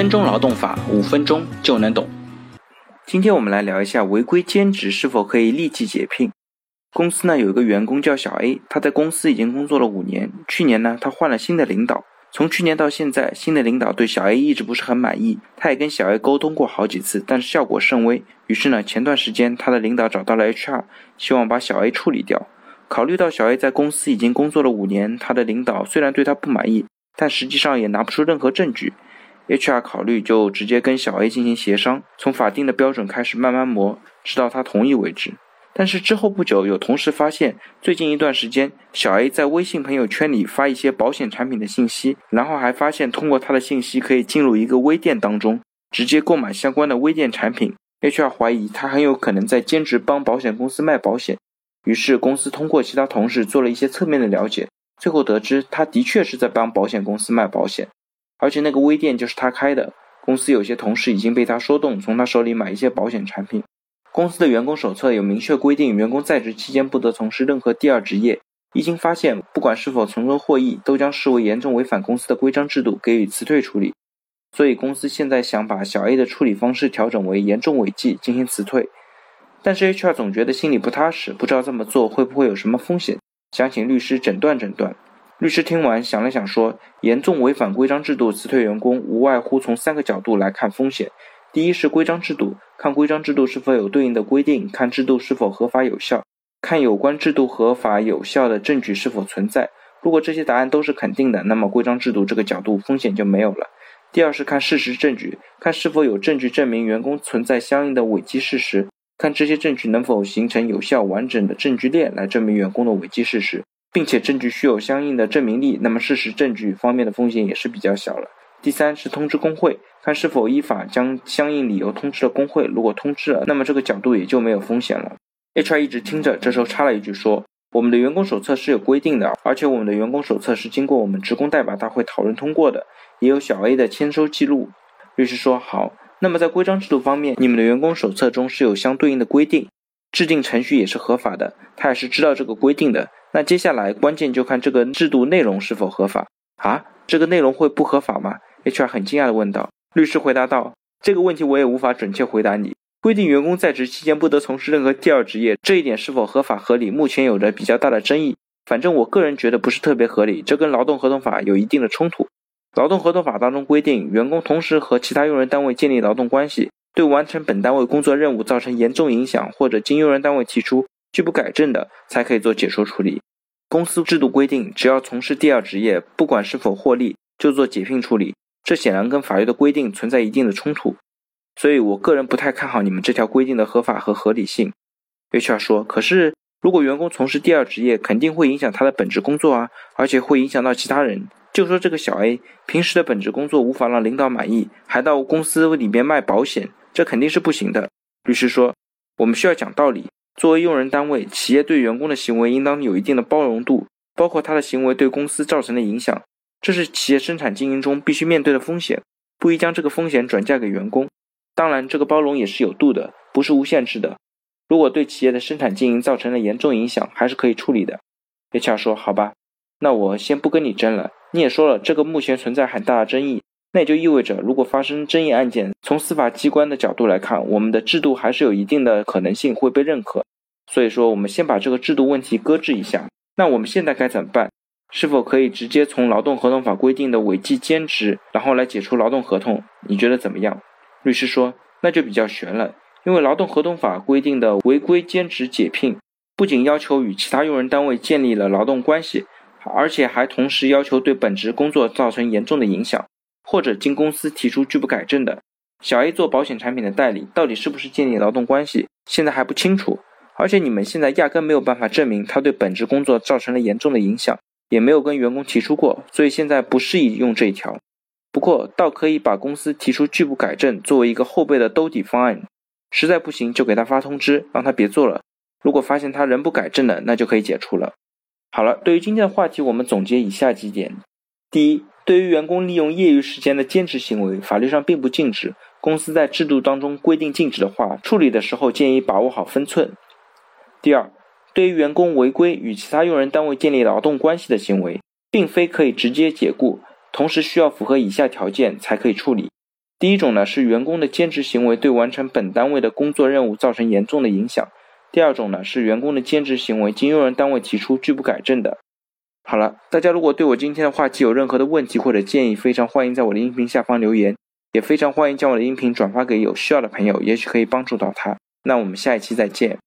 分钟劳动法，五分钟就能懂。今天我们来聊一下违规兼职是否可以立即解聘。公司呢有一个员工叫小 A，他在公司已经工作了五年。去年呢他换了新的领导，从去年到现在，新的领导对小 A 一直不是很满意。他也跟小 A 沟通过好几次，但是效果甚微。于是呢前段时间他的领导找到了 HR，希望把小 A 处理掉。考虑到小 A 在公司已经工作了五年，他的领导虽然对他不满意，但实际上也拿不出任何证据。HR 考虑就直接跟小 A 进行协商，从法定的标准开始慢慢磨，直到他同意为止。但是之后不久，有同事发现，最近一段时间，小 A 在微信朋友圈里发一些保险产品的信息，然后还发现通过他的信息可以进入一个微店当中，直接购买相关的微店产品。HR 怀疑他很有可能在兼职帮保险公司卖保险，于是公司通过其他同事做了一些侧面的了解，最后得知他的确是在帮保险公司卖保险。而且那个微店就是他开的，公司有些同事已经被他说动，从他手里买一些保险产品。公司的员工手册有明确规定，员工在职期间不得从事任何第二职业。一经发现，不管是否从中获益，都将视为严重违反公司的规章制度，给予辞退处理。所以公司现在想把小 A 的处理方式调整为严重违纪进行辞退。但是 HR 总觉得心里不踏实，不知道这么做会不会有什么风险，想请律师诊断诊断。律师听完想了想，说：“严重违反规章制度辞退员工，无外乎从三个角度来看风险。第一是规章制度，看规章制度是否有对应的规定，看制度是否合法有效，看有关制度合法有效的证据是否存在。如果这些答案都是肯定的，那么规章制度这个角度风险就没有了。第二是看事实证据，看是否有证据证明员工存在相应的违纪事实，看这些证据能否形成有效完整的证据链来证明员工的违纪事实。”并且证据需有相应的证明力，那么事实证据方面的风险也是比较小了。第三是通知工会，看是否依法将相应理由通知了工会。如果通知了，那么这个角度也就没有风险了。HR 一直听着，这时候插了一句说：“我们的员工手册是有规定的，而且我们的员工手册是经过我们职工代表大会讨论通过的，也有小 A 的签收记录。”律师说：“好，那么在规章制度方面，你们的员工手册中是有相对应的规定，制定程序也是合法的，他也是知道这个规定的。”那接下来关键就看这个制度内容是否合法啊？这个内容会不合法吗？HR 很惊讶地问道。律师回答道：“这个问题我也无法准确回答你。规定员工在职期间不得从事任何第二职业，这一点是否合法合理，目前有着比较大的争议。反正我个人觉得不是特别合理，这跟劳动合同法有一定的冲突。劳动合同法当中规定，员工同时和其他用人单位建立劳动关系，对完成本单位工作任务造成严重影响，或者经用人单位提出。”拒不改正的，才可以做解除处理。公司制度规定，只要从事第二职业，不管是否获利，就做解聘处理。这显然跟法律的规定存在一定的冲突，所以我个人不太看好你们这条规定的合法和合理性。HR 说：“可是，如果员工从事第二职业，肯定会影响他的本职工作啊，而且会影响到其他人。就说这个小 A，平时的本职工作无法让领导满意，还到公司里面卖保险，这肯定是不行的。”律师说：“我们需要讲道理。”作为用人单位，企业对员工的行为应当有一定的包容度，包括他的行为对公司造成的影响，这是企业生产经营中必须面对的风险，不宜将这个风险转嫁给员工。当然，这个包容也是有度的，不是无限制的。如果对企业的生产经营造成了严重影响，还是可以处理的。HR 说：“好吧，那我先不跟你争了。你也说了，这个目前存在很大的争议。”那也就意味着，如果发生争议案件，从司法机关的角度来看，我们的制度还是有一定的可能性会被认可。所以说，我们先把这个制度问题搁置一下。那我们现在该怎么办？是否可以直接从劳动合同法规定的违纪兼职，然后来解除劳动合同？你觉得怎么样？律师说，那就比较悬了，因为劳动合同法规定的违规兼职解聘，不仅要求与其他用人单位建立了劳动关系，而且还同时要求对本职工作造成严重的影响。或者经公司提出拒不改正的，小 A 做保险产品的代理，到底是不是建立劳动关系，现在还不清楚。而且你们现在压根没有办法证明他对本职工作造成了严重的影响，也没有跟员工提出过，所以现在不适宜用这一条。不过倒可以把公司提出拒不改正作为一个后备的兜底方案，实在不行就给他发通知，让他别做了。如果发现他仍不改正的，那就可以解除了。好了，对于今天的话题，我们总结以下几点：第一。对于员工利用业余时间的兼职行为，法律上并不禁止。公司在制度当中规定禁止的话，处理的时候建议把握好分寸。第二，对于员工违规与其他用人单位建立劳动关系的行为，并非可以直接解雇，同时需要符合以下条件才可以处理：第一种呢是员工的兼职行为对完成本单位的工作任务造成严重的影响；第二种呢是员工的兼职行为经用人单位提出拒不改正的。好了，大家如果对我今天的话题有任何的问题或者建议，非常欢迎在我的音频下方留言，也非常欢迎将我的音频转发给有需要的朋友，也许可以帮助到他。那我们下一期再见。